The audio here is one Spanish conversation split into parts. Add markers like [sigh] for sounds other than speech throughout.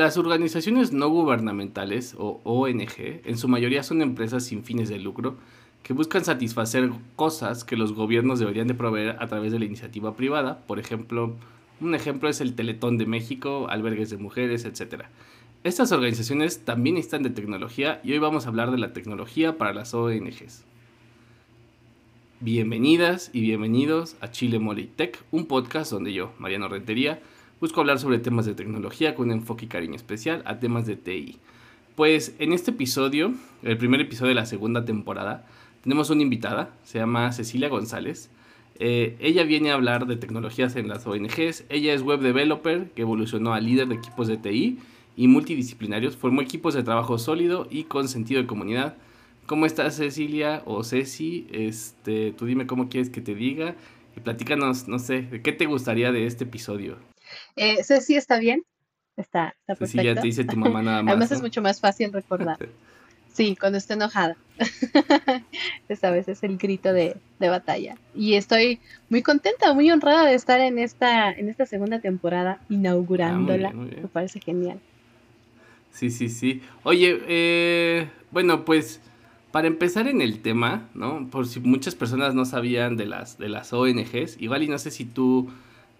las organizaciones no gubernamentales o ONG en su mayoría son empresas sin fines de lucro que buscan satisfacer cosas que los gobiernos deberían de proveer a través de la iniciativa privada. Por ejemplo, un ejemplo es el Teletón de México, albergues de mujeres, etc. Estas organizaciones también están de tecnología y hoy vamos a hablar de la tecnología para las ONGs. Bienvenidas y bienvenidos a Chile Mole Tech, un podcast donde yo, Mariano Rentería, busco hablar sobre temas de tecnología con un enfoque y cariño especial a temas de TI. Pues en este episodio, el primer episodio de la segunda temporada, tenemos una invitada, se llama Cecilia González. Eh, ella viene a hablar de tecnologías en las ONGs. Ella es web developer que evolucionó a líder de equipos de TI y multidisciplinarios. Formó equipos de trabajo sólido y con sentido de comunidad. ¿Cómo estás, Cecilia o Ceci? Este, tú dime cómo quieres que te diga y platícanos, no sé, ¿qué te gustaría de este episodio? Eh, Ceci está bien, está, está perfecto. Cecilia te dice tu mamá nada [laughs] más. Además es mucho más fácil recordar. [laughs] Sí, cuando esté enojada. [laughs] Esta vez es el grito de, batalla. Y estoy muy contenta, muy honrada de estar en esta, en esta segunda temporada, inaugurándola. Ah, Me parece genial. Sí, sí, sí. Oye, eh, bueno, pues para empezar en el tema, ¿no? Por si muchas personas no sabían de las, de las ONGs, igual y no sé si tú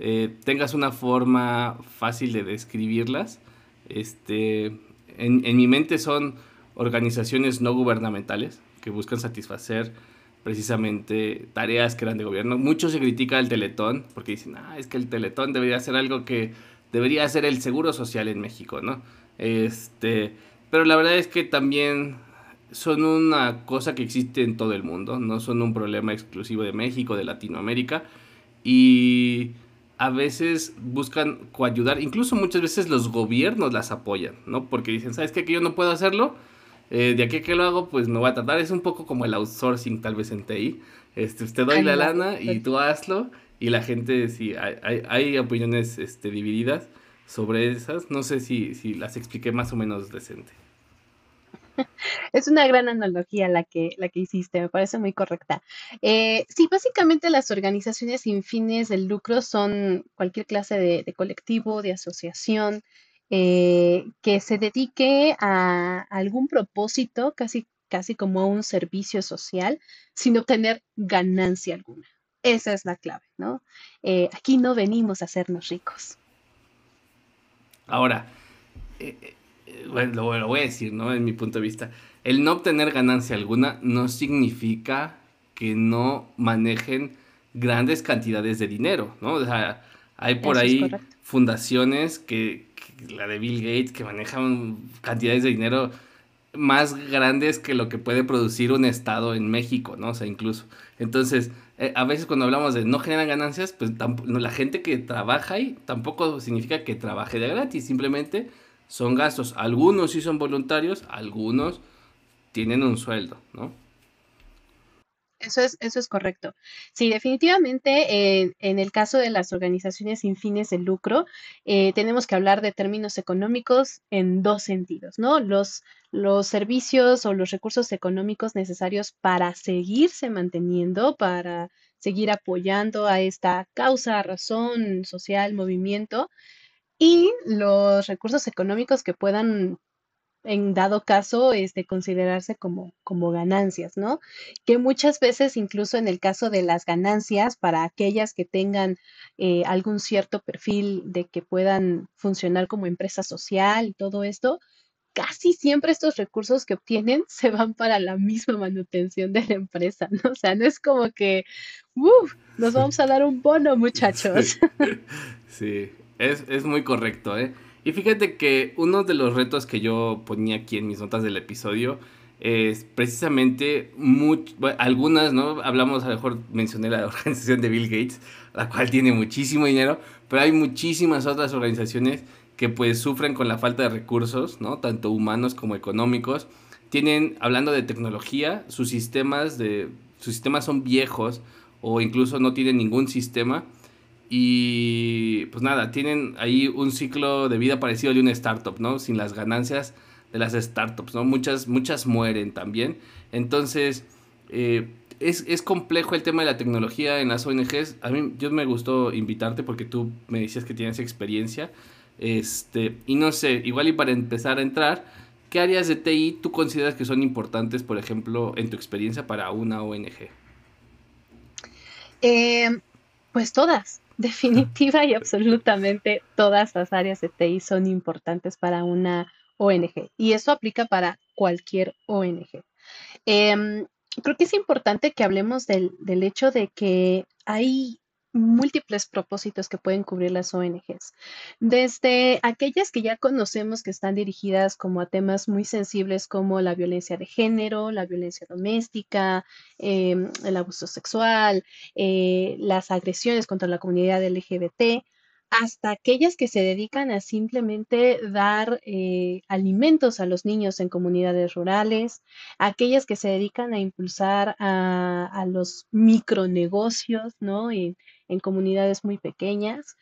eh, tengas una forma fácil de describirlas. Este, en, en mi mente son organizaciones no gubernamentales que buscan satisfacer precisamente tareas que eran de gobierno. Mucho se critica el Teletón porque dicen, ah, es que el Teletón debería ser algo que debería ser el seguro social en México, ¿no? Este, pero la verdad es que también son una cosa que existe en todo el mundo, no son un problema exclusivo de México, de Latinoamérica y a veces buscan coayudar, incluso muchas veces los gobiernos las apoyan, ¿no? Porque dicen, ¿sabes qué? Que yo no puedo hacerlo, eh, de aquí que lo hago, pues me voy a tratar. Es un poco como el outsourcing, tal vez en TI. Este, te doy la lana y tú hazlo. Y la gente, sí, hay, hay, opiniones este, divididas sobre esas. No sé si, si las expliqué más o menos decente. [laughs] Es una gran analogía la que, la que hiciste, me parece muy correcta. Eh, sí, básicamente las organizaciones sin fines de lucro son cualquier clase de, colectivo, de asociación, eh, que se dedique a algún propósito, casi, casi como a un servicio social, sin obtener ganancia alguna. Esa es la clave, ¿no? Eh, aquí no venimos a hacernos ricos. Ahora, eh, bueno, lo, voy a decir, ¿no? En mi punto de vista, el no obtener ganancia alguna no significa que no manejen grandes cantidades de dinero, ¿no? O sea, hay por ahí fundaciones que, la de Bill Gates, que manejan cantidades de dinero más grandes que lo que puede producir un estado en México, ¿no? O sea, incluso. Entonces, eh, a veces cuando hablamos de no generan ganancias, pues la gente que trabaja ahí tampoco significa que trabaje de gratis, simplemente son gastos. Algunos sí son voluntarios, algunos tienen un sueldo, ¿no? Eso es, eso es correcto. Sí, definitivamente eh, en el caso de las organizaciones sin fines de lucro, eh, tenemos que hablar de términos económicos en dos sentidos, ¿no? Los, los servicios o los recursos económicos necesarios para seguirse manteniendo, para seguir apoyando a esta causa, razón social, movimiento, y los recursos económicos que puedan en dado caso, este, considerarse como, como ganancias, ¿no? Que muchas veces, incluso en el caso de las ganancias, para aquellas que tengan eh, algún cierto perfil de que puedan funcionar como empresa social y todo esto, casi siempre estos recursos que obtienen [laughs] se van para la misma manutención de la empresa, ¿no? O sea, no es como que, uff, nos vamos a dar un bono, [laughs] muchachos. [laughs] Sí, es, es muy correcto, ¿eh? Y fíjate que uno de los retos que yo ponía aquí en mis notas del episodio es precisamente algunas, ¿no? Hablamos, a lo mejor mencioné la [laughs] organización de Bill Gates, la cual tiene muchísimo dinero, pero hay muchísimas otras organizaciones que pues sufren con la falta de recursos, ¿no? Tanto humanos como económicos. Tienen, hablando de tecnología, sus sistemas de sus sistemas son viejos o incluso no tienen ningún sistema y pues nada, tienen ahí un ciclo de vida parecido al de una startup, ¿no? Sin las ganancias de las startups, ¿no? Muchas, muchas mueren también. Entonces, eh, es, complejo el tema de la tecnología en las ONGs. A mí, yo me gustó invitarte porque tú me decías que tienes experiencia. Este, y no sé, igual y para empezar a entrar, ¿qué áreas de TI tú consideras que son importantes, por ejemplo, en tu experiencia para una ONG? Eh, pues todas, definitiva y absolutamente todas las áreas de TI son importantes para una ONG y eso aplica para cualquier ONG. Em, creo que es importante que hablemos del, del hecho de que hay múltiples propósitos que pueden cubrir las ONGs, desde aquellas que ya conocemos que están dirigidas como a temas muy sensibles como la violencia de género, la violencia doméstica, em, el abuso sexual, eh, las agresiones contra la comunidad LGBT, hasta aquellas que se dedican a simplemente dar eh, alimentos a los niños en comunidades rurales, aquellas que se dedican a impulsar a, los micronegocios, ¿no? En, comunidades muy pequeñas.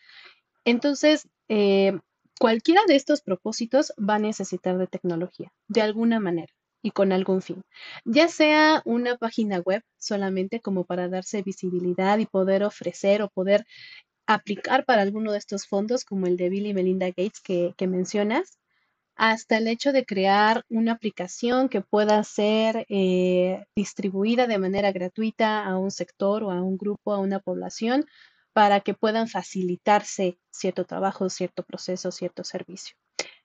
Entonces, eh, cualquiera de estos propósitos va a necesitar de tecnología, de alguna manera y con algún fin, ya sea una página web solamente como para darse visibilidad y poder ofrecer o poder aplicar para alguno de estos fondos, como el de Bill y Melinda Gates que, mencionas, hasta el hecho de crear una aplicación que pueda ser eh, distribuida de manera gratuita a un sector o a un grupo, a una población, para que puedan facilitarse cierto trabajo, cierto proceso, cierto servicio.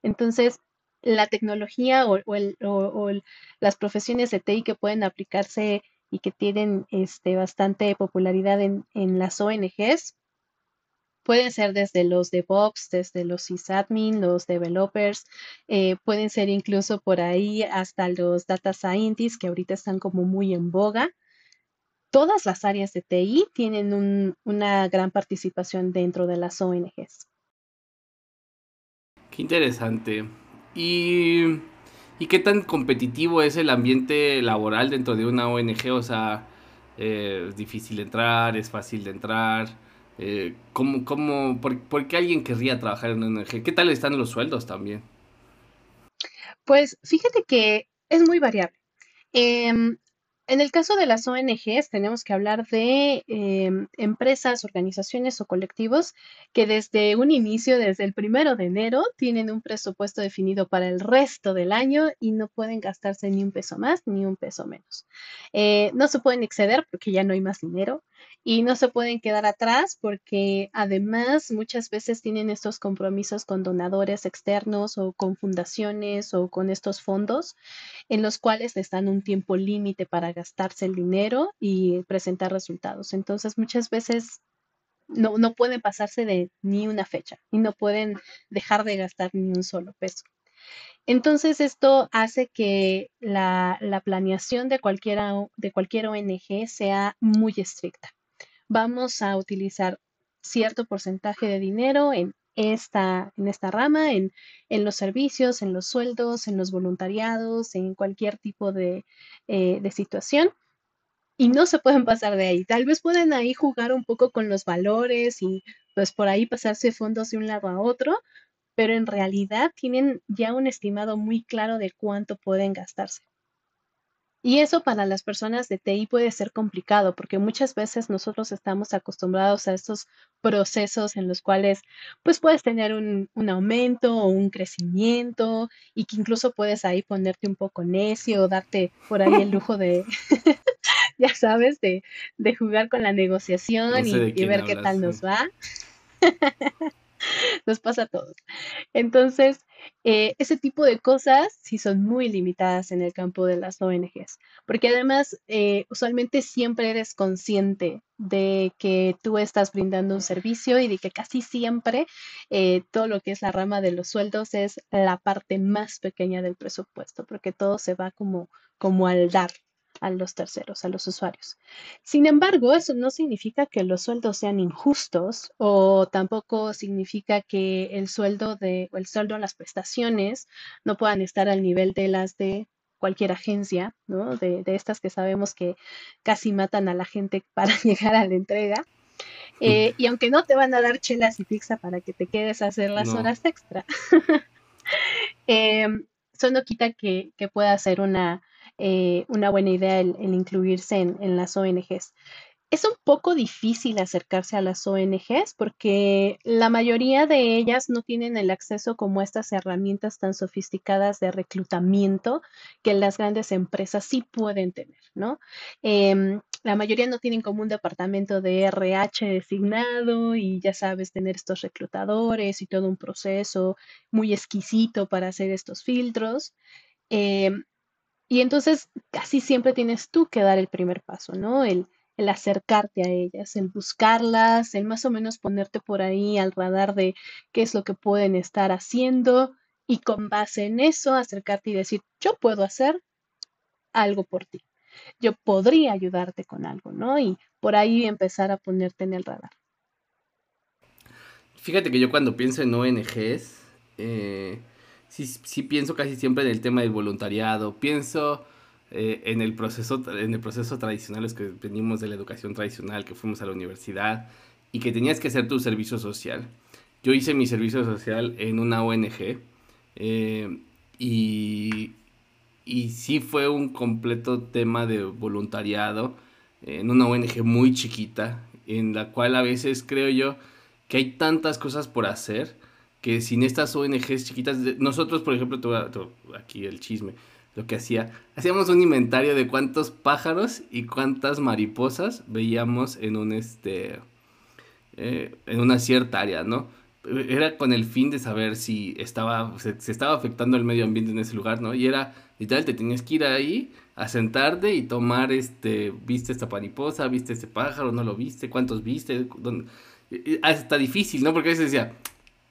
Entonces, la tecnología o, las profesiones de TI que pueden aplicarse y que tienen este, bastante popularidad en, en las ONGs Pueden ser desde los DevOps, desde los sysadmin, los developers, eh, pueden ser incluso por ahí hasta los data scientists que ahorita están como muy en boga. Todas las áreas de TI tienen una gran participación dentro de las ONGs. Qué interesante. ¿Y, qué tan competitivo es el ambiente laboral dentro de una ONG? O sea, eh, es difícil entrar, es fácil de entrar. Eh, ¿cómo, cómo, por, qué alguien querría trabajar en una ONG? ¿Qué tal están los sueldos también? Pues fíjate que es muy variable. Em, en el caso de las ONGs, tenemos que hablar de em, empresas, organizaciones o colectivos que desde un inicio, desde el primero de enero, tienen un presupuesto definido para el resto del año y no pueden gastarse ni un peso más ni un peso menos. Eh, no se pueden exceder porque ya no hay más dinero y no se pueden quedar atrás porque además muchas veces tienen estos compromisos con donadores externos o con fundaciones o con estos fondos en los cuales les dan un tiempo límite para gastarse el dinero y presentar resultados. Entonces muchas veces no, no pueden pasarse de ni una fecha y no pueden dejar de gastar ni un solo peso. Entonces, esto hace que la, la planeación de, cualquiera, de cualquier ONG sea muy estricta vamos a utilizar cierto porcentaje de dinero en esta, en esta rama, en, los servicios, en los sueldos, en los voluntariados, en cualquier tipo de, eh, de situación. Y no se pueden pasar de ahí. Tal vez pueden ahí jugar un poco con los valores y pues por ahí pasarse fondos de un lado a otro, pero en realidad tienen ya un estimado muy claro de cuánto pueden gastarse. Y eso para las personas de TI puede ser complicado porque muchas veces nosotros estamos acostumbrados a estos procesos en los cuales pues puedes tener un, aumento o un crecimiento y que incluso puedes ahí ponerte un poco necio o darte por ahí el lujo de, [laughs] ya sabes, de, jugar con la negociación y, ver qué tal nos va. [laughs] [laughs] nos pasa a todos. Entonces, eh, ese tipo de cosas sí son muy limitadas en el campo de las ONGs, porque además eh, usualmente siempre eres consciente de que tú estás brindando un servicio y de que casi siempre eh, todo lo que es la rama de los sueldos es la parte más pequeña del presupuesto, porque todo se va como, como al dar, a los terceros, a los usuarios. Sin embargo, eso no significa que los sueldos sean injustos o tampoco significa que el sueldo de o el sueldo las prestaciones no puedan estar al nivel de las de cualquier agencia, ¿no? De, estas que sabemos que casi matan a la gente [laughs] para llegar a la entrega. Eh, y aunque no te van a dar chelas y pizza para que te quedes a hacer las horas extra, [laughs] em, eso no quita que, que pueda ser una, eh, una buena idea el, incluirse en, las ONGs. es un poco difícil acercarse a las ONGs porque la mayoría de ellas no tienen el acceso como estas herramientas tan sofisticadas de reclutamiento que las grandes empresas sí pueden tener, ¿no? Em, la mayoría no tienen como un departamento de RH designado y ya sabes, tener estos reclutadores y todo un proceso muy exquisito para hacer estos filtros. Em, y entonces casi siempre tienes tú que dar el primer paso, ¿no? El, acercarte a ellas, el buscarlas, el más o menos ponerte por ahí al radar de qué es lo que pueden estar haciendo y con base en eso acercarte y decir, yo puedo hacer algo por ti, yo podría ayudarte con algo, ¿no? Y por ahí empezar a ponerte en el radar. Fíjate que yo cuando pienso en ONGs, eh, sí, sí pienso casi siempre en el tema del voluntariado, pienso eh, en, el proceso, en el proceso tradicional, es que venimos de la educación tradicional, que fuimos a la universidad y que tenías que hacer tu servicio social. Yo hice mi servicio social en una ONG eh, y, y sí fue un completo tema de voluntariado en una ONG muy chiquita, en la cual a veces creo yo que hay tantas cosas por hacer que sin estas ONGs chiquitas, nosotros por ejemplo, aquí el chisme, lo que hacía, hacíamos un inventario de cuántos pájaros y cuántas mariposas veíamos en un este eh, en una cierta área, ¿no? Era con el fin de saber si estaba se, estaba afectando el medio ambiente en ese lugar, ¿no? Y era literal te tenías que ir ahí a sentarte y tomar este viste esta mariposa, viste este pájaro, no lo viste, cuántos viste, ¿Dónde? Está difícil, ¿no? Porque a veces decía,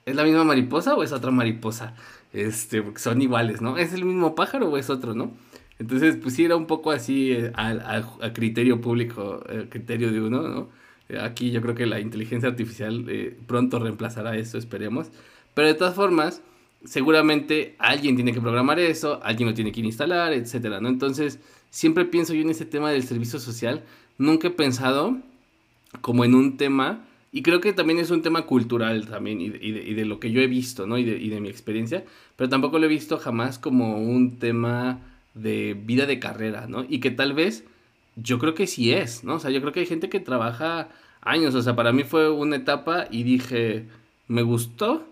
¿es la misma mariposa o es otra mariposa? este, son iguales, ¿no? ¿Es el mismo pájaro o es otro, no? Entonces, pues sí, era un poco así eh, a, criterio público, a eh, criterio de uno, ¿no? Eh, aquí yo creo que la inteligencia artificial pronto reemplazará eso, esperemos. Pero de todas formas, seguramente alguien tiene que programar eso, alguien lo tiene que instalar, etcétera, ¿no? Entonces, siempre pienso yo en ese tema del servicio social. Nunca he pensado como en un tema y creo que también es un tema cultural también y de, lo que yo he visto, ¿no? Y de, y de mi experiencia, pero tampoco lo he visto jamás como un tema de vida de carrera, ¿no? Y que tal vez yo creo que sí es, ¿no? O sea, yo creo que hay gente que trabaja años, o sea, para mí fue una etapa y dije, me gustó,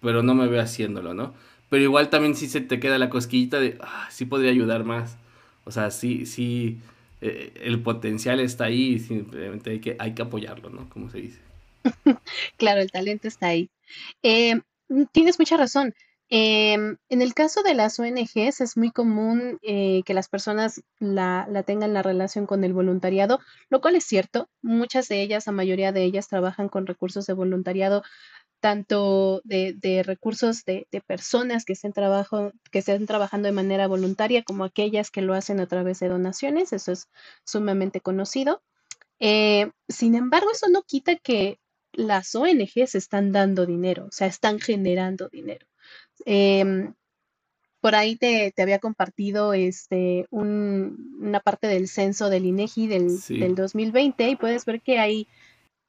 pero no me veo haciéndolo, ¿no? Pero igual también sí se te queda la cosquillita de, ah, sí podría ayudar más. O sea, sí, sí, eh, el potencial está ahí y simplemente hay que, hay que apoyarlo, ¿no? Como se dice. [laughs] Claro, el talento está ahí. Eh, tienes mucha razón. Em, en el caso de las ONGs es muy común eh, que las personas la, tengan la relación con el voluntariado, lo cual es cierto. Muchas de ellas, la mayoría de ellas trabajan con recursos de voluntariado, tanto de, recursos de, personas que estén, trabajo, que estén trabajando de manera voluntaria como aquellas que lo hacen a través de donaciones. Eso es sumamente conocido. Eh, sin embargo, eso no quita que las ONGs están dando dinero, o sea, están generando dinero. Em, por ahí te, había compartido este, una parte del censo del INEGI del, del 2020 y puedes ver que hay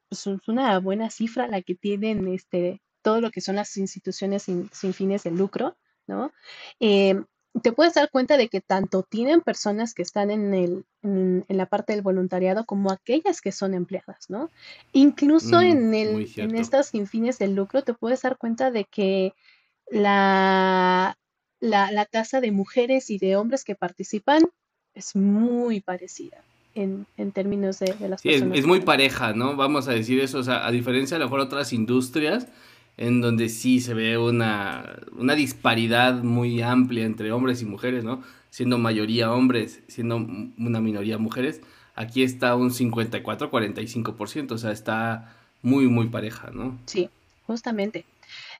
pues, una buena cifra la que tienen este, todo lo que son las instituciones sin, fines de lucro, ¿no? Em, te puedes dar cuenta de que tanto tienen personas que están en, el, en, la parte del voluntariado como aquellas que son empleadas, ¿no? Incluso mm, en, el, en estas sin fines de lucro te puedes dar cuenta de que la, la, tasa de mujeres y de hombres que participan es muy parecida. En, términos de, las sí, personas. Es, es muy pareja, ¿no? Vamos a decir eso, o sea, a diferencia de lo mejor otras industrias, en donde sí se ve una, una disparidad muy amplia entre hombres y mujeres, ¿no? Siendo mayoría hombres, siendo una minoría mujeres, aquí está un 54-45%, o sea, está muy, muy pareja, ¿no? Sí, justamente.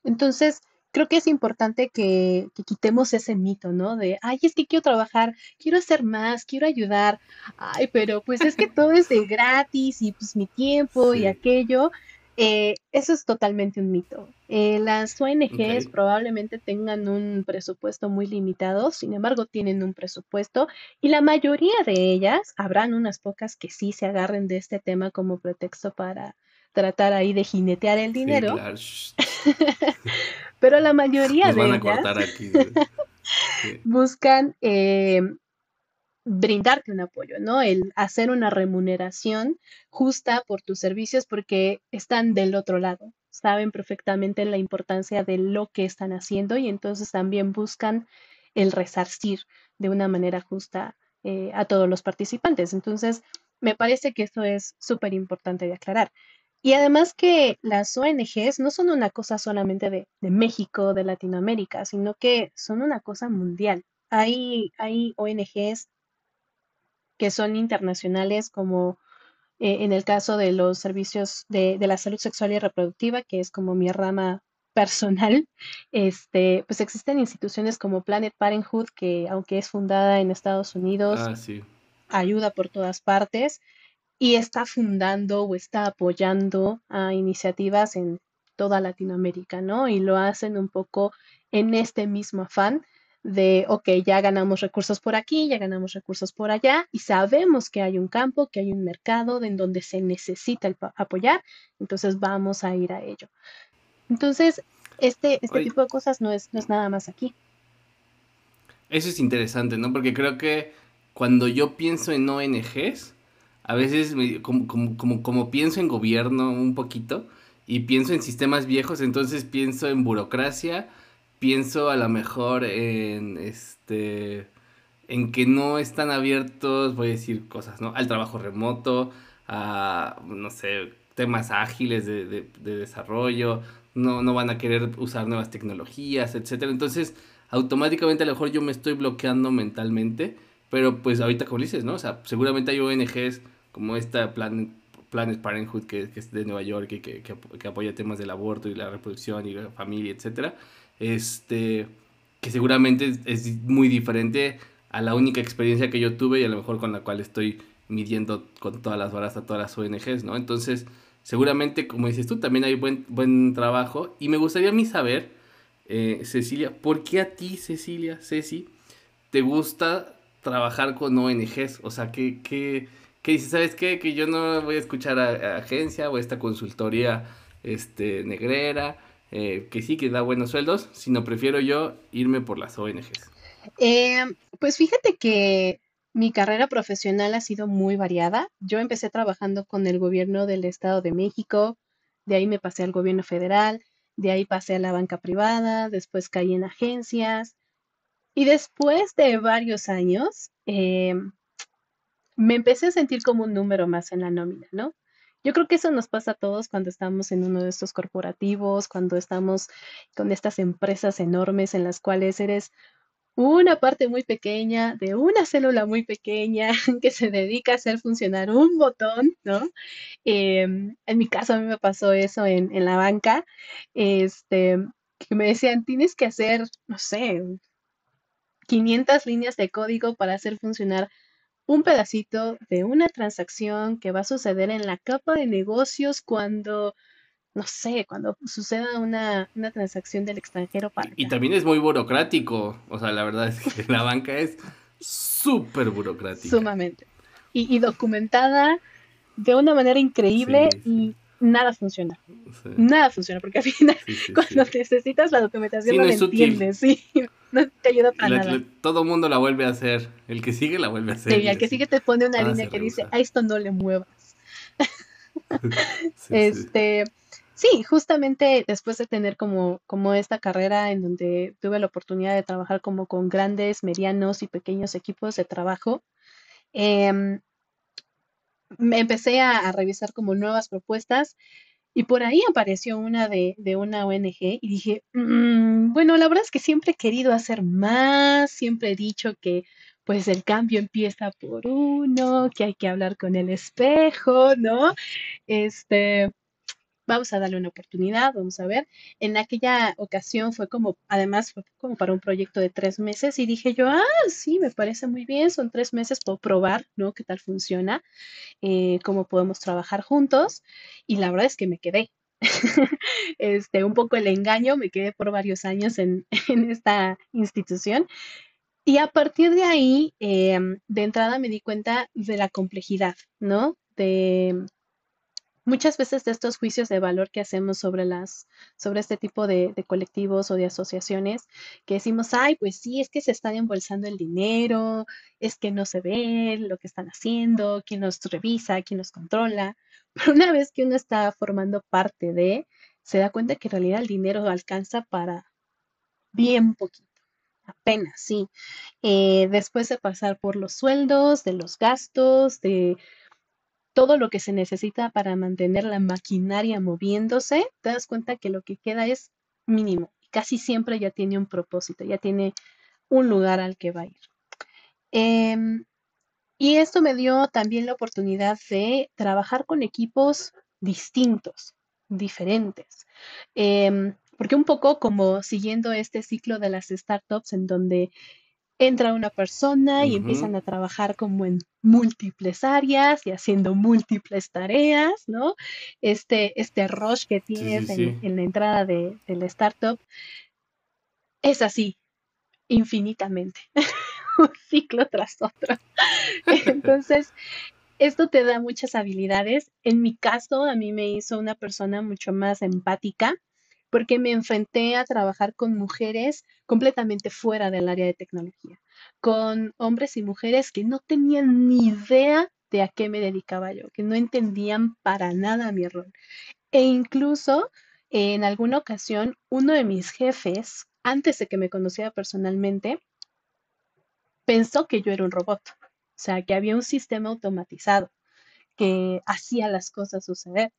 Entonces, creo que es importante que, que, quitemos ese mito, ¿no? De, ay, es que quiero trabajar, quiero hacer más, quiero ayudar, ay, pero pues es que todo es de gratis y pues mi tiempo y aquello. Eh, eso es totalmente un mito. Eh, las ONGs probablemente tengan un presupuesto muy limitado, sin embargo tienen un presupuesto y la mayoría de ellas, habrán unas pocas que sí se agarren de este tema como pretexto para tratar ahí de jinetear el dinero. [laughs] [laughs] Pero la mayoría de ellas [laughs] buscan eh, brindarte un apoyo, ¿no? El hacer una remuneración justa por tus servicios porque están del otro lado, saben perfectamente la importancia de lo que están haciendo y entonces también buscan el resarcir de una manera justa eh, a todos los participantes. Entonces, me parece que eso es súper importante de aclarar. Y además que las ONGs no son una cosa solamente de, de, México, de Latinoamérica, sino que son una cosa mundial. Hay, hay ONGs que son internacionales como eh, en el caso de los servicios de, de, la salud sexual y reproductiva, que es como mi rama [laughs] personal, este, pues existen instituciones como Planet Parenthood, que aunque es fundada en Estados Unidos, ah, sí. ayuda por todas partes y está fundando o está apoyando a iniciativas en toda Latinoamérica, ¿no? Y lo hacen un poco en este mismo afán de, ok, ya ganamos recursos por aquí, ya ganamos recursos por allá y sabemos que hay un campo, que hay un mercado en donde se necesita el apoyar, entonces vamos a ir a ello. Entonces, este, este tipo de cosas no es, no es nada más aquí. Eso es interesante, ¿no? Porque creo que cuando yo pienso en ONGs, a veces como, como, como, como pienso en gobierno un poquito y pienso en sistemas viejos, entonces pienso en burocracia, pienso a lo mejor en este en que no están abiertos, voy a decir cosas, ¿no? Al trabajo remoto, a, no sé, temas ágiles de, de, de desarrollo, no, no van a querer usar nuevas tecnologías, etcétera. Entonces, automáticamente a lo mejor yo me estoy bloqueando mentalmente, pero pues ahorita como dices, ¿no? O sea, seguramente hay ONGs como esta Plan, Planet Parenthood que, que es de Nueva York y que, que, que, apoya temas del aborto y la reproducción y la familia, etcétera. Este, que seguramente es, muy diferente a la única experiencia que yo tuve y a lo mejor con la cual estoy midiendo con todas las varas a todas las ONGs, ¿no? Entonces, seguramente, como dices tú, también hay buen, buen trabajo. Y me gustaría a mí saber, eh, Cecilia, ¿por qué a ti, Cecilia, Ceci, te gusta trabajar con ONGs? O sea, ¿qué, qué, qué dices? ¿Sabes qué? Que yo no voy a escuchar a, a agencia o esta consultoría este, negrera, eh, que sí, que da buenos sueldos, sino prefiero yo irme por las ONGs. Eh, pues fíjate que mi carrera profesional ha sido muy variada. Yo empecé trabajando con el gobierno del Estado de México, de ahí me pasé al gobierno federal, de ahí pasé a la banca privada, después caí en agencias y después de varios años eh, me empecé a sentir como un número más en la nómina, ¿no? Yo creo que eso nos pasa a todos cuando estamos en uno de estos corporativos, cuando estamos con estas empresas enormes en las cuales eres una parte muy pequeña de una célula muy pequeña [laughs] que se dedica a hacer funcionar un botón, ¿no? Em, en mi caso a mí me pasó eso en, en la banca, este, que me decían, tienes que hacer, no sé, 500 líneas de código para hacer funcionar un pedacito de una transacción que va a suceder en la capa de negocios cuando no sé, cuando suceda una, una transacción del extranjero para... Y, también es muy burocrático, o sea, la verdad es que [laughs] la banca es súper burocrática. Sumamente. Y, y, documentada de una manera increíble sí, sí. y nada funciona. Sí. Nada funciona, porque al final [laughs] cuando necesitas la documentación no, no la entiendes, sí, [laughs] no te ayuda para la, nada. La, todo mundo la vuelve a hacer, el que sigue la vuelve a hacer. Sí, el que sigue te pone una línea que dice, a esto no le muevas. [laughs] este... Sí, justamente después de tener como, como esta carrera en donde tuve la oportunidad de trabajar como con grandes, medianos y pequeños equipos de trabajo, eh, me empecé a, revisar como nuevas propuestas y por ahí apareció una de, de una ONG y dije, mmm, bueno, la verdad es que siempre he querido hacer más, siempre he dicho que pues el cambio empieza por uno, que hay que hablar con el espejo, ¿no? Este, vamos a darle una oportunidad, vamos a ver. En aquella ocasión fue como, además fue como para un proyecto de tres meses y dije yo, ah, sí, me parece muy bien, son tres meses, puedo probar, ¿no? ¿Qué tal funciona? Eh, ¿Cómo podemos trabajar juntos? Y la verdad es que me quedé. [laughs] este, un poco el engaño, me quedé por varios años en, [laughs] en esta institución. Y a partir de ahí, eh, de entrada me di cuenta de la complejidad, ¿no? De muchas veces de estos juicios de valor que hacemos sobre las, sobre este tipo de, de, colectivos o de asociaciones, que decimos, ay, pues sí, es que se están embolsando el dinero, es que no se ve lo que están haciendo, quién nos revisa, quién nos controla. [laughs] Pero una vez que uno está formando parte de, se da cuenta que en realidad el dinero alcanza para bien poquito. Apenas, sí. Eh, después de pasar por los sueldos, de los gastos, de todo lo que se necesita para mantener la maquinaria moviéndose, te das cuenta que lo que queda es mínimo. Casi siempre ya tiene un propósito, ya tiene un lugar al que va a ir. Em, y esto me dio también la oportunidad de trabajar con equipos distintos, diferentes. Em, porque un poco como siguiendo este ciclo de las startups en donde entra una persona y empiezan a trabajar como en múltiples áreas y haciendo múltiples tareas, ¿no? Este, este rush que tienes En, la entrada de, la startup es así, infinitamente, [laughs] un ciclo tras otro. [laughs] Entonces, esto te da muchas habilidades. En mi caso, a mí me hizo una persona mucho más empática porque me enfrenté a trabajar con mujeres completamente fuera del área de tecnología, con hombres y mujeres que no tenían ni idea de a qué me dedicaba yo, que no entendían para nada mi rol. E incluso en alguna ocasión, uno de mis jefes, antes de que me conociera personalmente, pensó que yo era un robot, o sea, que había un sistema automatizado que hacía las cosas suceder.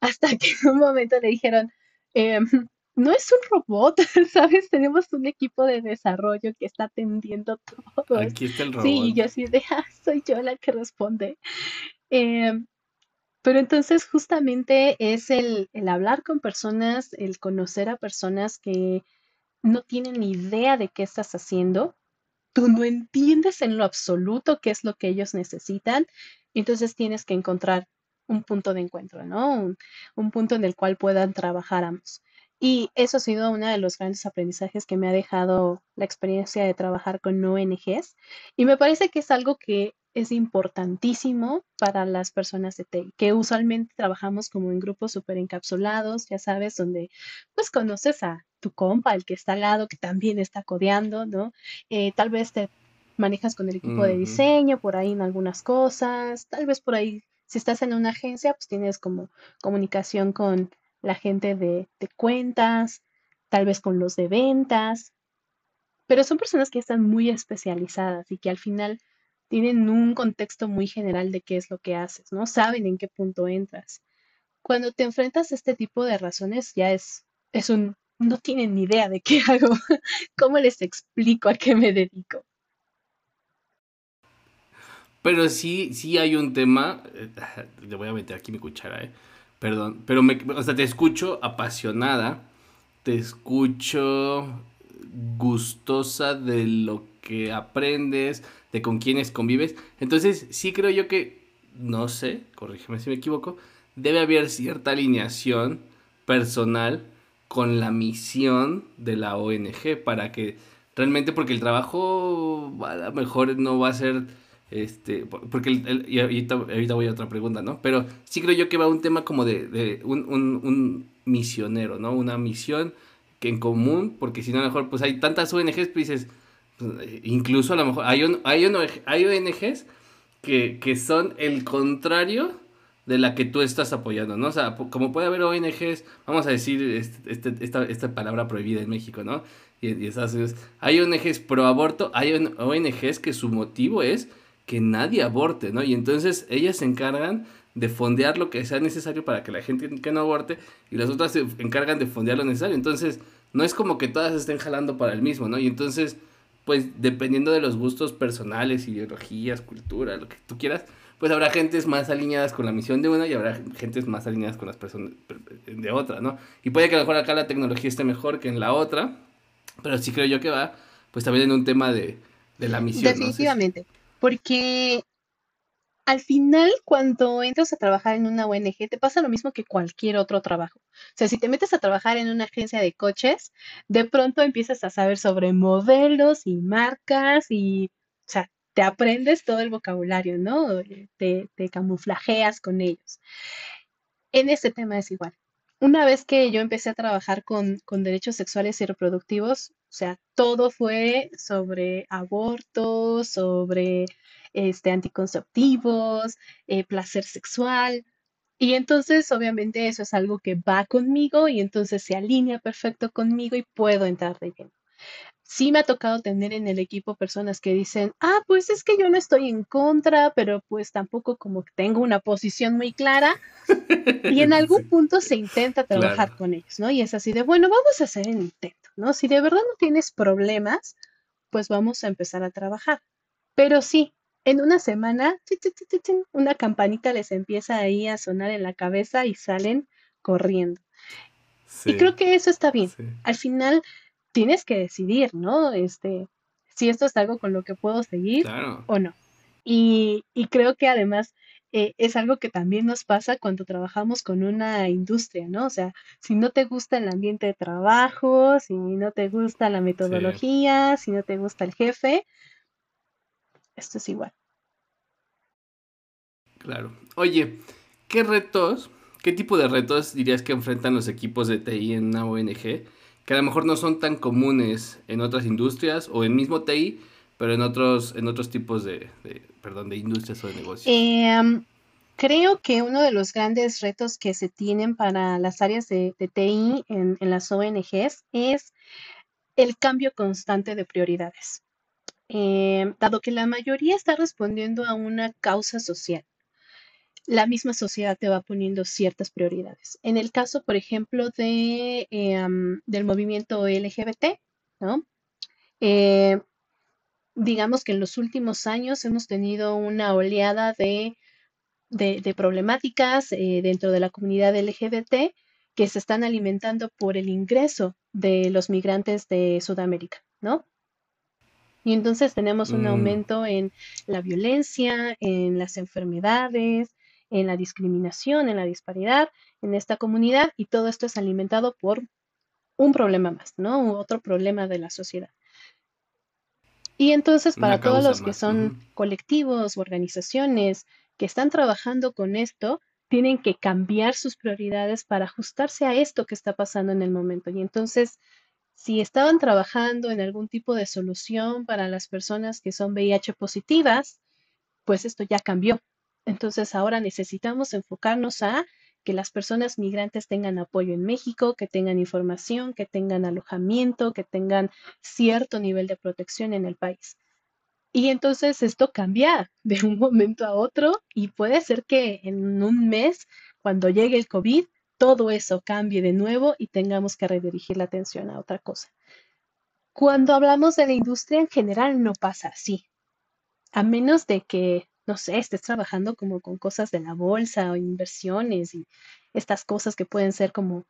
Hasta que en un momento le dijeron, Em, [laughs] no es un robot, [laughs] ¿sabes? Tenemos un equipo de desarrollo que está atendiendo todo. Aquí está el robot. Sí, yo así de, ah, soy yo la que responde. Em, pero entonces justamente es el, el hablar con personas, el conocer a personas que no tienen ni idea de qué estás haciendo, tú no entiendes en lo absoluto qué es lo que ellos necesitan, entonces tienes que encontrar un punto de encuentro, ¿no? Un, punto en el cual puedan trabajar ambos. Y eso ha sido uno de los grandes aprendizajes que me ha dejado la experiencia de trabajar con ONGs. Y me parece que es algo que es importantísimo para las personas de TI, que usualmente trabajamos como en grupos súper encapsulados, ya sabes, donde pues conoces a tu compa, el que está al lado, que también está codeando, ¿no? Eh, tal vez te manejas con el equipo de diseño, por ahí en algunas cosas, tal vez por ahí si estás en una agencia, pues tienes como comunicación con la gente de, cuentas, tal vez con los de ventas, pero son personas que están muy especializadas y que al final tienen un contexto muy general de qué es lo que haces, ¿no? Saben en qué punto entras. Cuando te enfrentas a este tipo de razones, ya es, es un, no tienen ni idea de qué hago, [laughs] cómo les explico a qué me dedico. Pero sí, sí hay un tema. Eh, [laughs] le voy a meter aquí mi cuchara, ¿eh? Perdón. Pero o sea, te escucho apasionada. Te escucho gustosa de lo que aprendes, de con quienes convives. Entonces, sí creo yo que, no sé, corrígeme si me equivoco, debe haber cierta alineación personal con la misión de la ONG para que realmente, porque el trabajo a lo mejor no va a ser este, porque y ahorita, voy a otra pregunta, ¿no? Pero sí creo yo que va un tema como de, un, misionero, ¿no? Una misión que en común, porque si no, a lo mejor, pues hay tantas ONGs, pues dices, pues, incluso a lo mejor hay, hay, hay ONGs que, que son el contrario de la que tú estás apoyando, ¿no? O sea, como puede haber ONGs, vamos a decir este, este, esta, esta, palabra prohibida en México, ¿no? Y, y hay ONGs pro aborto, hay ONGs que su motivo es que nadie aborte, ¿no? Y entonces ellas se encargan de fondear lo que sea necesario para que la gente que no aborte y las otras se encargan de fondear lo necesario. Entonces, no es como que todas estén jalando para el mismo, ¿no? Y entonces, pues dependiendo de los gustos personales, ideologías, cultura, lo que tú quieras, pues habrá gentes más alineadas con la misión de una y habrá gentes más alineadas con las personas de otra, ¿no? Y puede que a lo mejor acá la tecnología esté mejor que en la otra, pero sí creo yo que va, pues también en un tema de, la misión. Definitivamente. Porque al final, cuando entras a trabajar en una ONG, te pasa lo mismo que cualquier otro trabajo. O sea, si te metes a trabajar en una agencia de coches, de pronto empiezas a saber sobre modelos y marcas y, o sea, te aprendes todo el vocabulario, ¿no? Te, te camuflajeas con ellos. En este tema es igual. Una vez que yo empecé a trabajar con, derechos sexuales y reproductivos, o sea, todo fue sobre abortos, sobre este, anticonceptivos, eh, placer sexual. Y entonces, obviamente, eso es algo que va conmigo y entonces se alinea perfecto conmigo y puedo entrar de lleno sí me ha tocado tener en el equipo personas que dicen, ah, pues es que yo no estoy en contra, pero pues tampoco como que tengo una posición muy clara. Y en [laughs] algún punto se intenta trabajar con ellos, ¿no? Y es así de, bueno, vamos a hacer el intento, ¿no? Si de verdad no tienes problemas, pues vamos a empezar a trabajar. Pero sí, en una semana, una campanita les empieza ahí a sonar en la cabeza y salen corriendo. y creo que eso está bien. Al final, tienes que decidir, ¿no? Este, si esto es algo con lo que puedo seguir o no. Y, creo que además eh, es algo que también nos pasa cuando trabajamos con una industria, ¿no? O sea, si no te gusta el ambiente de trabajo, si no te gusta la metodología, si no te gusta el jefe, esto es igual. Claro. Oye, ¿qué retos, qué tipo de retos dirías que enfrentan los equipos de TI en una ONG? que a lo mejor no son tan comunes en otras industrias o en mismo TI, pero en otros, en otros tipos de, perdón, de industrias o de negocios? Em, creo que uno de los grandes retos que se tienen para las áreas de, TI en, las ONGs es el cambio constante de prioridades. Em, dado que la mayoría está respondiendo a una causa social la misma sociedad te va poniendo ciertas prioridades. En el caso, por ejemplo, de, em, del movimiento LGBT, ¿no? Eh, digamos que en los últimos años hemos tenido una oleada de, problemáticas eh, dentro de la comunidad LGBT que se están alimentando por el ingreso de los migrantes de Sudamérica, ¿no? Y entonces tenemos un mm. aumento en la violencia, en las enfermedades, en la discriminación, en la disparidad en esta comunidad y todo esto es alimentado por un problema más, ¿no? Otro problema de la sociedad. Y entonces para todos los que son colectivos o organizaciones que están trabajando con esto, tienen que cambiar sus prioridades para ajustarse a esto que está pasando en el momento. Y entonces, si estaban trabajando en algún tipo de solución para las personas que son VIH positivas, pues esto ya cambió. Entonces ahora necesitamos enfocarnos a que las personas migrantes tengan apoyo en México, que tengan información, que tengan alojamiento, que tengan cierto nivel de protección en el país. Y entonces esto cambia de un momento a otro y puede ser que en un mes, cuando llegue el COVID, todo eso cambie de nuevo y tengamos que redirigir la atención a otra cosa. Cuando hablamos de la industria en general no pasa así, a menos de que no sé, estés trabajando como con cosas de la bolsa o inversiones y estas cosas que pueden ser como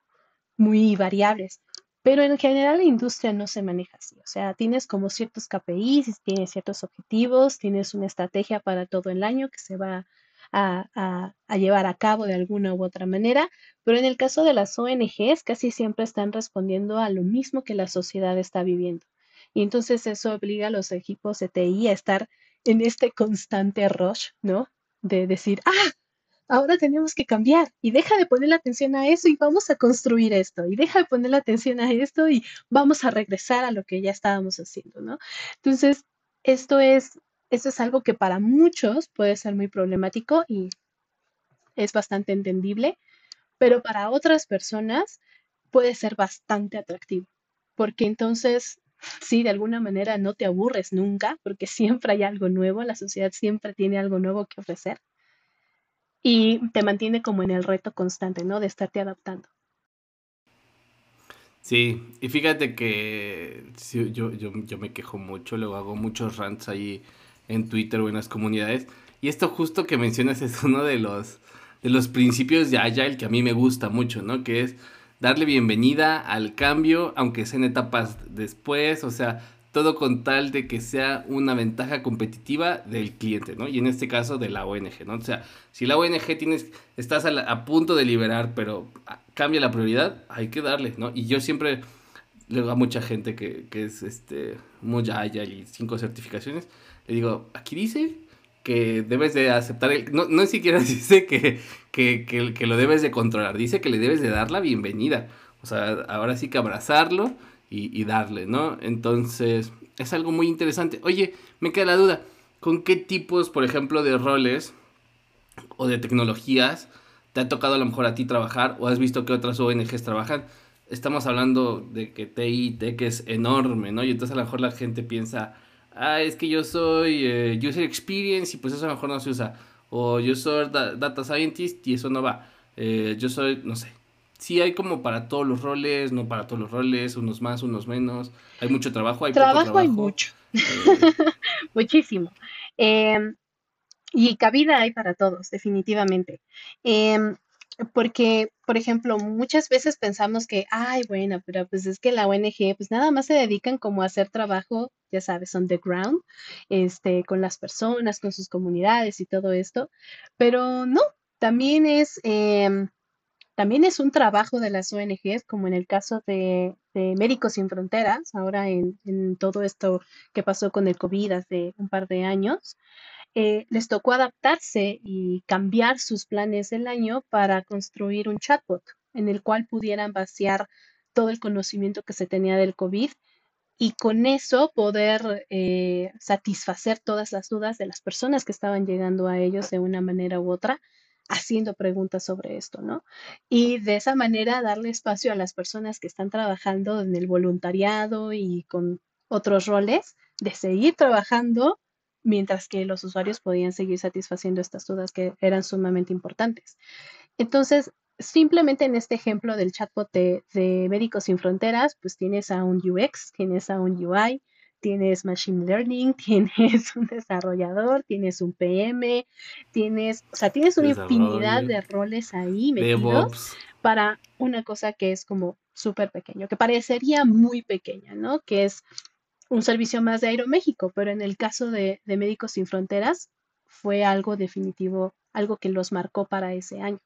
muy variables. Pero en general la industria no se maneja así. O sea, tienes como ciertos KPIs, tienes ciertos objetivos, tienes una estrategia para todo el año que se va a, a, llevar a cabo de alguna u otra manera. Pero en el caso de las ONGs, casi siempre están respondiendo a lo mismo que la sociedad está viviendo. Y entonces eso obliga a los equipos de TI a estar en este constante rush, ¿no? De decir, ah, ahora tenemos que cambiar y deja de poner la atención a eso y vamos a construir esto y deja de poner la atención a esto y vamos a regresar a lo que ya estábamos haciendo, ¿no? Entonces, esto es, esto es algo que para muchos puede ser muy problemático y es bastante entendible, pero para otras personas puede ser bastante atractivo, porque entonces sí, de alguna manera no te aburres nunca, porque [laughs] siempre hay algo nuevo, la sociedad siempre tiene algo nuevo que ofrecer y te mantiene como en el reto constante, ¿no? De estarte adaptando. Sí, y fíjate que yo, yo, yo me quejo mucho, luego hago muchos rants ahí en Twitter o en las comunidades. Y esto justo que mencionas es uno de los, de los principios de Agile que a mí me gusta mucho, ¿no? Que es darle bienvenida al cambio, aunque sea en etapas después, o sea, todo con tal de que sea una ventaja competitiva del cliente, ¿no? Y en este caso de la ONG, ¿no? O sea, si la ONG tienes, estás a, punto de liberar, pero cambia la prioridad, hay que darle, ¿no? Y yo siempre le digo a mucha gente que, que es este, muy y cinco certificaciones, le digo, aquí dice que debes de aceptar, el, no, no siquiera [laughs] dice que, que, que, lo debes de controlar, dice que le debes de dar la bienvenida. O sea, ahora sí que abrazarlo y, darle, ¿no? Entonces, es algo muy interesante. Oye, me queda la duda, ¿con qué tipos, por ejemplo, de roles o de tecnologías te ha tocado a lo mejor a ti trabajar o has visto que otras ONGs trabajan? Estamos hablando de que TI, Tech es enorme, ¿no? Y entonces a lo mejor la gente piensa, ah, es que yo soy eh, User Experience y pues eso mejor no se usa. O yo soy Data Scientist y eso no va. Eh, yo soy, no sé. Sí hay como para todos los roles, no para todos los roles, unos más, unos menos. Hay mucho trabajo, hay trabajo. Trabajo hay mucho. Eh, [laughs] Muchísimo. Em, y cabida hay para todos, definitivamente. Em, porque, por ejemplo, muchas veces pensamos que, ay, bueno, pero pues es que la ONG, pues nada más se dedican como a hacer trabajo, ya sabes, on the ground, este, con las personas, con sus comunidades y todo esto, pero no, también es, em, también es un trabajo de las ONGs, como en el caso de, Médicos Sin Fronteras, ahora en, en todo esto que pasó con el COVID hace un par de años. Eh, les tocó adaptarse y cambiar sus planes del año para construir un chatbot en el cual pudieran vaciar todo el conocimiento que se tenía del COVID y con eso poder eh, satisfacer todas las dudas de las personas que estaban llegando a ellos de una manera u otra, haciendo preguntas sobre esto, ¿no? Y de esa manera darle espacio a las personas que están trabajando en el voluntariado y con otros roles de seguir trabajando mientras que los usuarios podían seguir satisfaciendo estas dudas que eran sumamente importantes. Entonces, simplemente en este ejemplo del chatbot de, Médicos Sin Fronteras, pues tienes a un UX, tienes a un UI, tienes Machine Learning, [laughs] tienes un desarrollador, tienes un PM, tienes, o sea, tienes una infinidad de roles ahí metidos para una cosa que es como súper pequeño, que parecería muy pequeña, ¿no? Que es un servicio más de Aeroméxico, pero en el caso de, Médicos Sin Fronteras fue algo definitivo, algo que los marcó para ese año.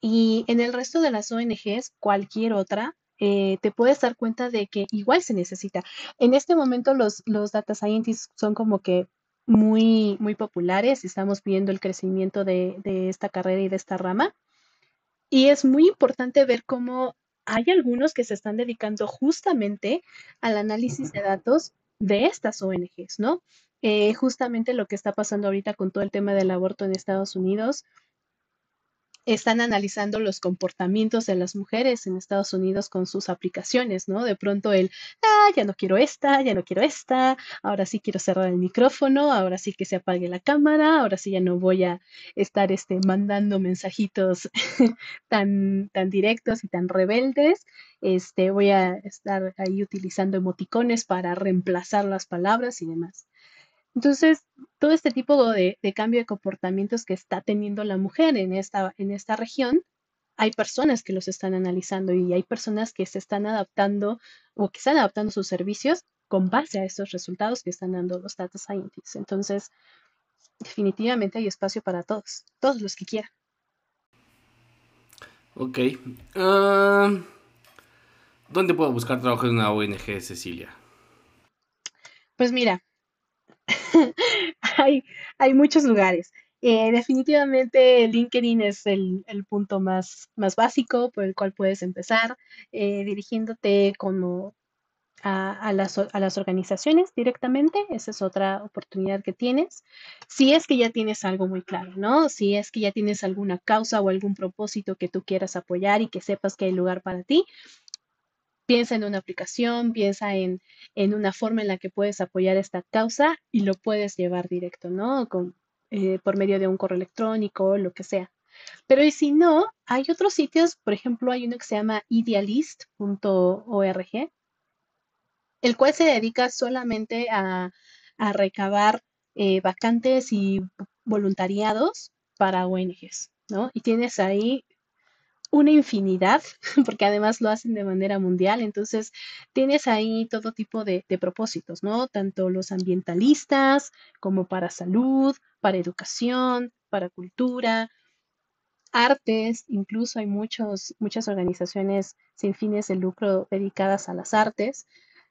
Y en el resto de las ONGs, cualquier otra, eh, te puedes dar cuenta de que igual se necesita. En este momento los, los data scientists son como que muy, muy populares, estamos viendo el crecimiento de, de esta carrera y de esta rama. Y es muy importante ver cómo hay algunos que se están dedicando justamente al análisis de datos de estas ONGs, ¿no? Eh, justamente lo que está pasando ahorita con todo el tema del aborto en Estados Unidos, están analizando los comportamientos de las mujeres en Estados Unidos con sus aplicaciones, ¿no? De pronto el, ah, ya no quiero esta, ya no quiero esta, ahora sí quiero cerrar el micrófono, ahora sí que se apague la cámara, ahora sí ya no voy a estar este, mandando mensajitos [laughs] tan, tan directos y tan rebeldes, este, voy a estar ahí utilizando emoticones para reemplazar las palabras y demás. Entonces, todo este tipo de, cambio de comportamientos que está teniendo la mujer en esta, en esta región, hay personas que los están analizando y hay personas que se están adaptando o que están adaptando sus servicios con base a estos resultados que están dando los data scientists. Entonces, definitivamente hay espacio para todos, todos los que quieran. Ok. Ah, ¿Dónde puedo buscar trabajo en una ONG, Cecilia? Pues mira, [laughs] hay, hay muchos lugares. Eh, definitivamente LinkedIn es el, punto más, más básico por el cual puedes empezar, eh, dirigiéndote como a, las, a, las, organizaciones directamente. Esa es otra oportunidad que tienes. Si es que ya tienes algo muy claro, ¿no? Si es que ya tienes alguna causa o algún propósito que tú quieras apoyar y que sepas que hay lugar para ti, piensa en una aplicación, piensa en, una forma en la que puedes apoyar esta causa y lo puedes llevar directo, ¿no? Con, eh, por medio de un correo electrónico, lo que sea. Pero y si no, hay otros sitios, por ejemplo, hay uno que se llama idealist.org, el cual se dedica solamente a, recabar eh, vacantes y voluntariados para ONGs, ¿no? Y tienes ahí una infinidad, [laughs] porque además lo hacen de manera mundial, entonces tienes ahí todo tipo de, propósitos, ¿no? Tanto los ambientalistas como para salud, para educación, para cultura, artes, incluso hay muchos, muchas organizaciones sin fines de lucro dedicadas a las artes.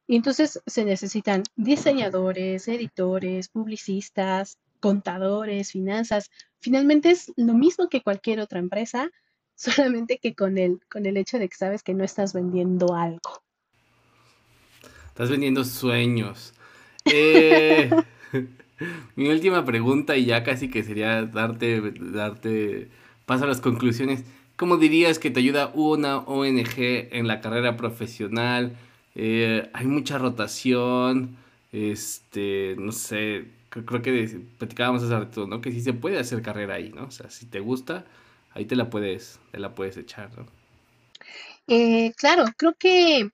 Y entonces se necesitan diseñadores, editores, publicistas, contadores, finanzas. Finalmente es lo mismo que cualquier otra empresa, [laughs] solamente que con el, con el hecho de que sabes que no estás vendiendo algo. Estás vendiendo sueños. Eh, [laughs] [laughs] mi última pregunta y ya casi que sería darte, darte paso a las conclusiones. ¿Cómo dirías que te ayuda una ONG en la carrera profesional? Eh, hay mucha rotación, este, no sé, creo que platicábamos hace rato, ¿no? Que sí se puede hacer carrera ahí, ¿no? O sea, si te gusta, ahí te la puedes, te la puedes echar, ¿no? Eh, claro, creo que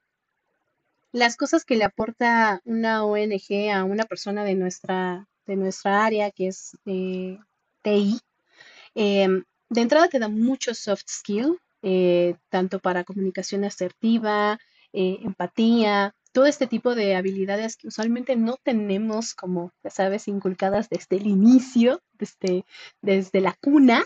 las cosas que le aporta una ONG a una persona de nuestra, de nuestra área, que es eh, TI, em, de entrada te da mucho soft skill, eh, tanto para comunicación asertiva, empatía, todo este tipo de habilidades que usualmente no tenemos como, ya sabes, inculcadas desde el inicio, desde, desde la cuna.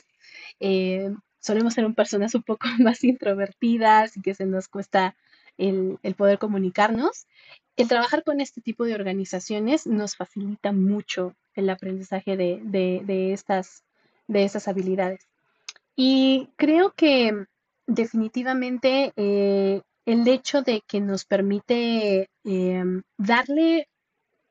Eh, solemos ser personas un poco [laughs] más introvertidas y que se nos cuesta el, poder comunicarnos. El trabajar con este tipo de organizaciones nos facilita mucho el aprendizaje de, estas, de estas habilidades. Y creo que definitivamente eh, el hecho de que nos permite em, darle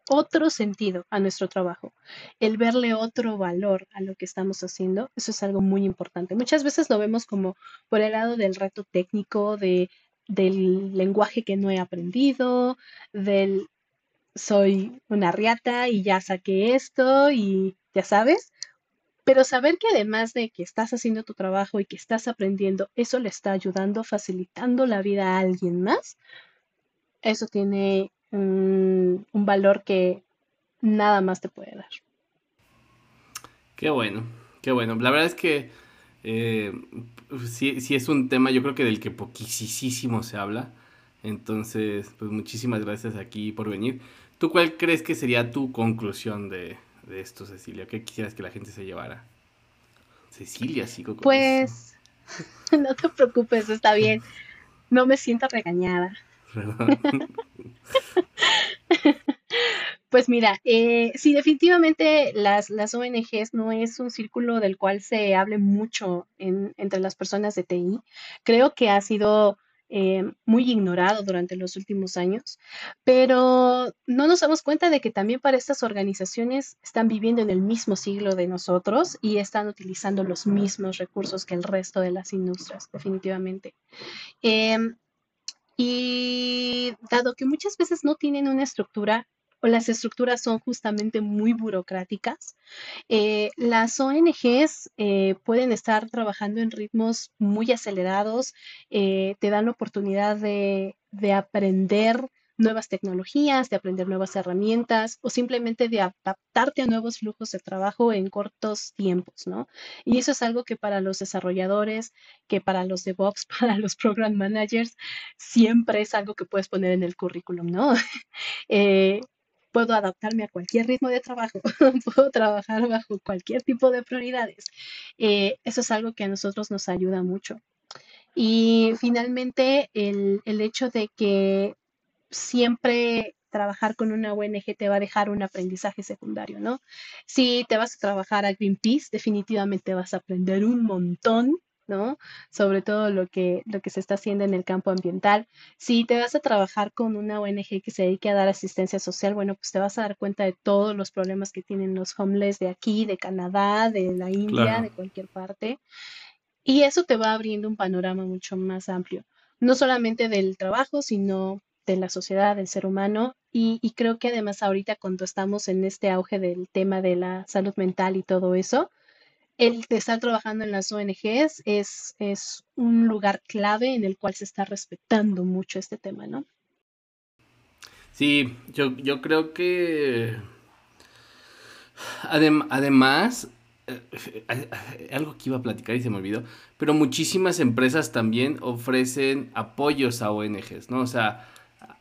otro sentido a nuestro trabajo, el verle otro valor a lo que estamos haciendo, eso es algo muy importante. Muchas veces lo vemos como por el lado del reto técnico, de, del lenguaje que no he aprendido, del soy una riata y ya saqué esto y ya sabes, pero saber que además de que estás haciendo tu trabajo y que estás aprendiendo, eso le está ayudando, facilitando la vida a alguien más, eso tiene un, valor que nada más te puede dar. Qué bueno, qué bueno. La verdad es que eh, sí, sí, es un tema yo creo que del que poquísimo se habla. Entonces, pues muchísimas gracias aquí por venir. ¿Tú cuál crees que sería tu conclusión de, de esto, Cecilia? ¿Qué quisieras que la gente se llevara? Cecilia, sigo Pues, [laughs] no te preocupes, está bien. No me siento regañada. [laughs] Pues mira, eh, sí, definitivamente las, las ONGs no es un círculo del cual se hable mucho entre las personas de TI. Creo que ha sido eh, muy ignorado durante los últimos años, pero no nos damos cuenta de que también para estas organizaciones están viviendo en el mismo siglo de nosotros y están utilizando los mismos recursos que el resto de las industrias, definitivamente. Em, y dado que muchas veces no tienen una estructura o las estructuras son justamente muy burocráticas. Eh, las ONGs eh, pueden estar trabajando en ritmos muy acelerados, eh, te dan la oportunidad de, de aprender nuevas tecnologías, de aprender nuevas herramientas o simplemente de adaptarte a nuevos flujos de trabajo en cortos tiempos, ¿no? Y eso es algo que para los desarrolladores, que para los DevOps, [laughs] para los program managers, siempre es algo que puedes poner en el currículum, ¿no? [laughs] puedo adaptarme a cualquier ritmo de trabajo, [laughs] puedo trabajar bajo cualquier tipo de prioridades. Eh, eso es algo que a nosotros nos ayuda mucho. Y finalmente, el, el hecho de que siempre trabajar con una ONG te va a dejar un aprendizaje secundario, ¿no? Si te vas a trabajar a Greenpeace, definitivamente vas a aprender un montón ¿no? Sobre todo lo que, lo que se está haciendo en el campo ambiental. Si te vas a trabajar con una ONG que se dedique a dar asistencia social, bueno, pues te vas a dar cuenta de todos los problemas que tienen los homeless de aquí, de Canadá, de la India, de cualquier parte. Y eso te va abriendo un panorama mucho más amplio, no solamente del trabajo, sino de la sociedad, del ser humano. Y, creo que además ahorita cuando estamos en este auge del tema de la salud mental y todo eso, el estar trabajando en las ONGs es, es un lugar clave en el cual se está respetando mucho este tema, ¿no? Sí, yo, yo creo que además, eh, eh, algo que iba a platicar y se me olvidó, pero muchísimas empresas también ofrecen apoyos a ONGs, ¿no? O sea,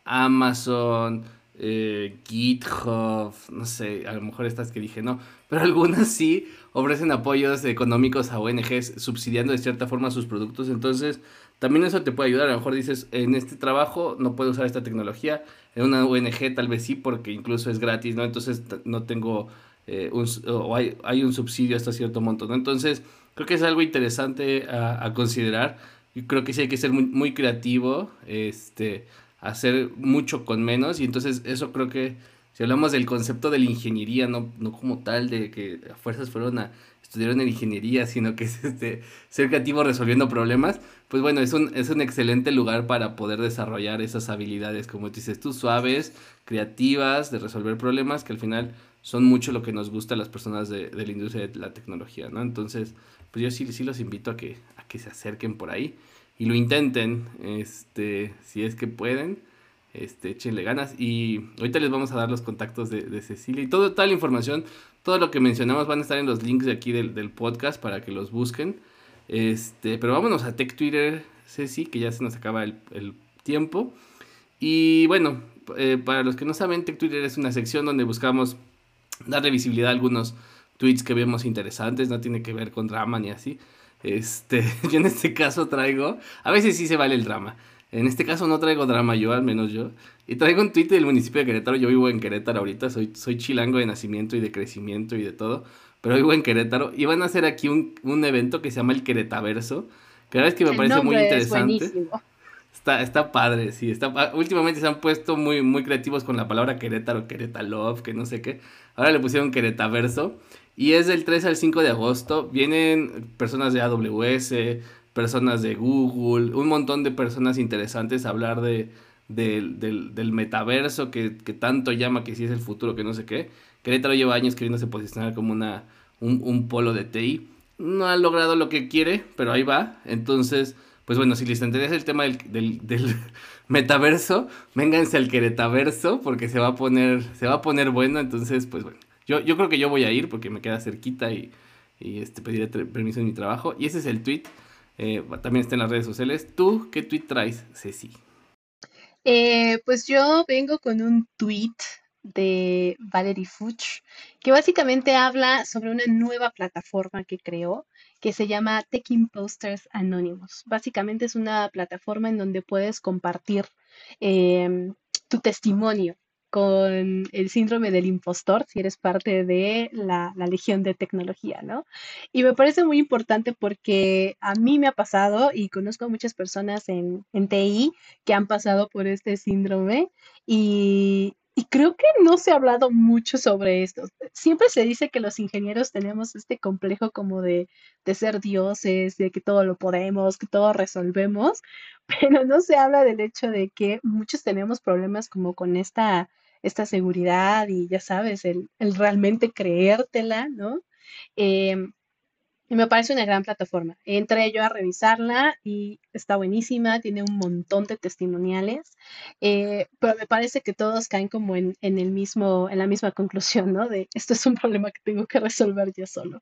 Amazon, eh, GitHub, no sé, a lo mejor estas que dije no, pero algunas sí ofrecen apoyos económicos a ONGs subsidiando de cierta forma sus productos, entonces también eso te puede ayudar, a lo mejor dices, en este trabajo no puedo usar esta tecnología, en una ONG tal vez sí, porque incluso es gratis, ¿no? Entonces no tengo eh, o hay, hay, un subsidio hasta cierto monto. ¿no? Entonces, creo que es algo interesante a, a considerar. Yo creo que sí hay que ser muy, muy, creativo, este, hacer mucho con menos. Y entonces eso creo que, si hablamos del concepto de la ingeniería, no, no como tal, de que a fuerzas fueron a estudiar en ingeniería, sino que es este, ser creativo resolviendo problemas, pues bueno, es un, es un excelente lugar para poder desarrollar esas habilidades, como dices tú, suaves, creativas, de resolver problemas, que al final son mucho lo que nos gusta a las personas de, de la industria de la tecnología, ¿no? Entonces, pues yo sí, sí los invito a que, a que se acerquen por ahí y lo intenten, este, si es que pueden, este, échenle ganas. Y ahorita les vamos a dar los contactos de, de Cecilia y toda la información, todo lo que mencionamos van a estar en los links de aquí del, del podcast para que los busquen, este, pero vámonos a Tech Twitter, Ceci, que ya se nos acaba el, el tiempo. Y bueno, eh, para los que no saben, Tech Twitter es una sección donde buscamos darle visibilidad a algunos tweets que vemos interesantes, no tiene que ver con drama ni así. Este, [laughs] yo en este caso traigo, a veces sí se vale el drama. En este caso no traigo drama yo, al menos yo. Y traigo un tweet del municipio de Querétaro. Yo vivo en Querétaro ahorita, soy, soy chilango de nacimiento y de crecimiento y de todo. Pero vivo en Querétaro. Y van a hacer aquí un, un evento que se llama el Queretaverso. Que la verdad es que me parece muy interesante. Está, está padre, sí. Está, últimamente se han puesto muy, muy creativos con la palabra Querétaro, Querétalove, que no sé qué. Ahora le pusieron Queretaverso. Y es del 3 al 5 de agosto. Vienen personas de AWS, personas de Google, un montón de personas interesantes a hablar de, del, metaverso que, tanto llama que si es el futuro, que no sé qué. Querétaro lleva años queriéndose posicionar como una, un, polo de TI. No ha logrado lo que quiere, pero ahí va. Entonces, pues bueno, si les interesa el tema del, del, [laughs] metaverso, vénganse al Queretaverso porque se va a poner, se va a poner bueno. Entonces, pues bueno. Yo, yo creo que yo voy a ir porque me queda cerquita y, y este, pediré permiso en mi trabajo. Y ese es el tweet. Eh, también está en las redes sociales. ¿Tú qué tweet traes, Ceci? Eh, pues yo vengo con un tweet de Valerie Fuchs, que básicamente habla sobre una nueva plataforma que creó, que se llama Tech Imposters Anonymous. Básicamente es una plataforma en donde puedes compartir eh, tu testimonio con el síndrome del impostor, si eres parte de la, Legión de Tecnología, ¿no? Y me parece muy importante porque a mí me ha pasado y conozco a muchas personas en, en TI que han pasado por este síndrome y, y creo que no se ha hablado mucho sobre esto. Siempre se dice que los ingenieros tenemos este complejo como de, de, ser dioses, de que todo lo podemos, que todo resolvemos, [laughs] pero no se habla del hecho de que muchos tenemos problemas como con esta esta seguridad y ya sabes, el, realmente creértela, ¿no? Em, me parece una gran plataforma. Entré yo a revisarla y está buenísima, tiene un montón de testimoniales, eh, pero me parece que todos caen como en, en, el mismo, en la misma conclusión, ¿no? De esto es un problema que tengo que resolver yo solo.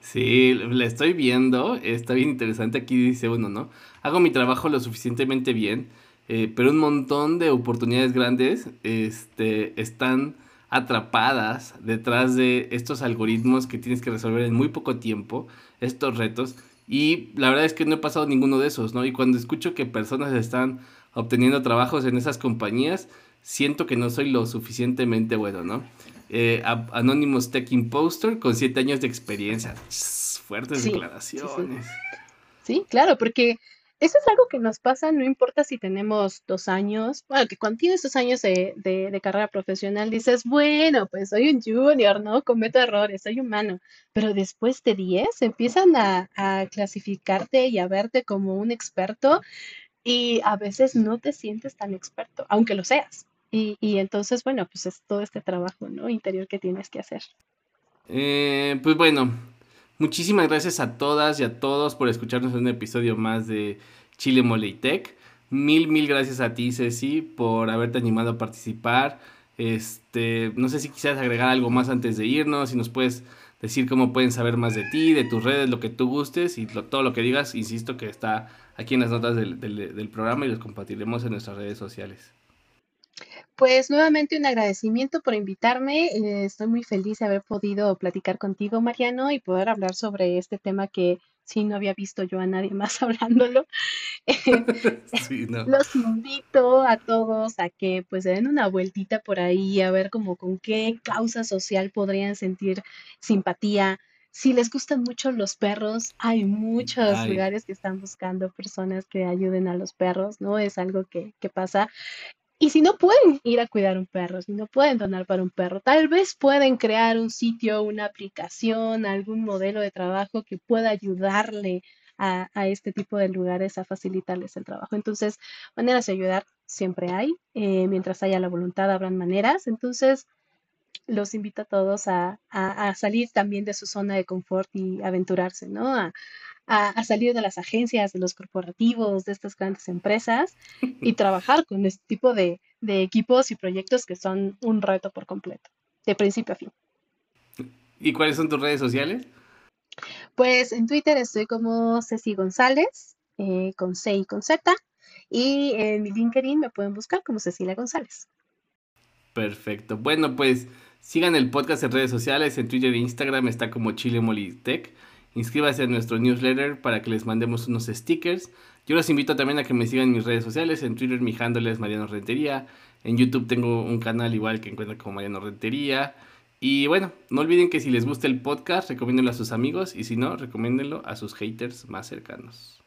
Sí, la estoy viendo, está bien interesante. Aquí dice uno, ¿no? Hago mi trabajo lo suficientemente bien eh, pero un montón de oportunidades grandes este, están atrapadas detrás de estos algoritmos que tienes que resolver en muy poco tiempo, estos retos. Y la verdad es que no he pasado ninguno de esos, ¿no? Y cuando escucho que personas están obteniendo trabajos en esas compañías, siento que no soy lo suficientemente bueno, ¿no? Eh, Anonymous Tech Imposter con siete años de experiencia. fuertes declaraciones. sí, claro, porque eso es algo que nos pasa, no importa si tenemos dos años, bueno, que cuando tienes dos años de, de, carrera profesional dices, bueno, pues soy un junior, ¿no? Cometo errores, soy humano, pero después de diez empiezan a, a clasificarte y a verte como un experto y a veces no te sientes tan experto, aunque lo seas. Y, y entonces, bueno, pues es todo este trabajo, ¿no? Interior que tienes que hacer. Eh, pues bueno, Muchísimas gracias a todas y a todos por escucharnos en un episodio más de Chile Mole Tech. Mil, mil gracias a ti, Ceci, por haberte animado a participar. Este, no sé si quisieras agregar algo más antes de irnos, si nos puedes decir cómo pueden saber más de ti, de tus redes, lo que tú gustes y todo lo que digas, insisto que está aquí en las notas del, del programa y los compartiremos en nuestras redes sociales. Pues nuevamente un agradecimiento por invitarme. Eh, estoy muy feliz de haber podido platicar contigo, Mariano, y poder hablar sobre este tema que sí, no había visto yo a nadie [laughs] más hablándolo. [laughs] [laughs] Los invito a todos a que pues den una vueltita por ahí, a ver como con qué causa social podrían sentir simpatía. Si les gustan mucho los perros, hay muchos lugares que están buscando personas que ayuden a los perros, ¿no? Es algo que, que pasa. Y si no pueden ir a cuidar un perro, si no pueden donar para un perro, tal vez pueden crear un sitio, una aplicación, algún modelo de trabajo que pueda ayudarle a, este tipo de lugares a facilitarles el trabajo. Entonces, maneras de ayudar siempre hay. Eh, mientras haya la voluntad, habrán maneras. Entonces, los invito a todos a, salir también de su zona de confort y aventurarse, ¿no? A, a, salir de las agencias, de los corporativos, de estas grandes empresas [laughs] y trabajar con este tipo de, equipos y proyectos que son un reto por completo, de principio a fin. ¿Y cuáles son tus redes sociales? Pues en Twitter estoy como Ceci González, eh, con C y con Z, y en mi LinkedIn me pueden buscar como Cecilia González. Perfecto. Bueno, pues sigan el podcast en redes sociales, en Twitter e Instagram está como Chile Molitech. Inscríbase a nuestro newsletter para que les mandemos unos stickers. Yo los invito también a que me sigan en mis redes sociales. En Twitter mi handle es Mariano Rentería. En YouTube tengo un canal igual que encuentran como Mariano Rentería. Y bueno, no olviden que si les gusta el podcast, recomiéndenlo a sus amigos y si no, recomiéndenlo a sus haters más cercanos.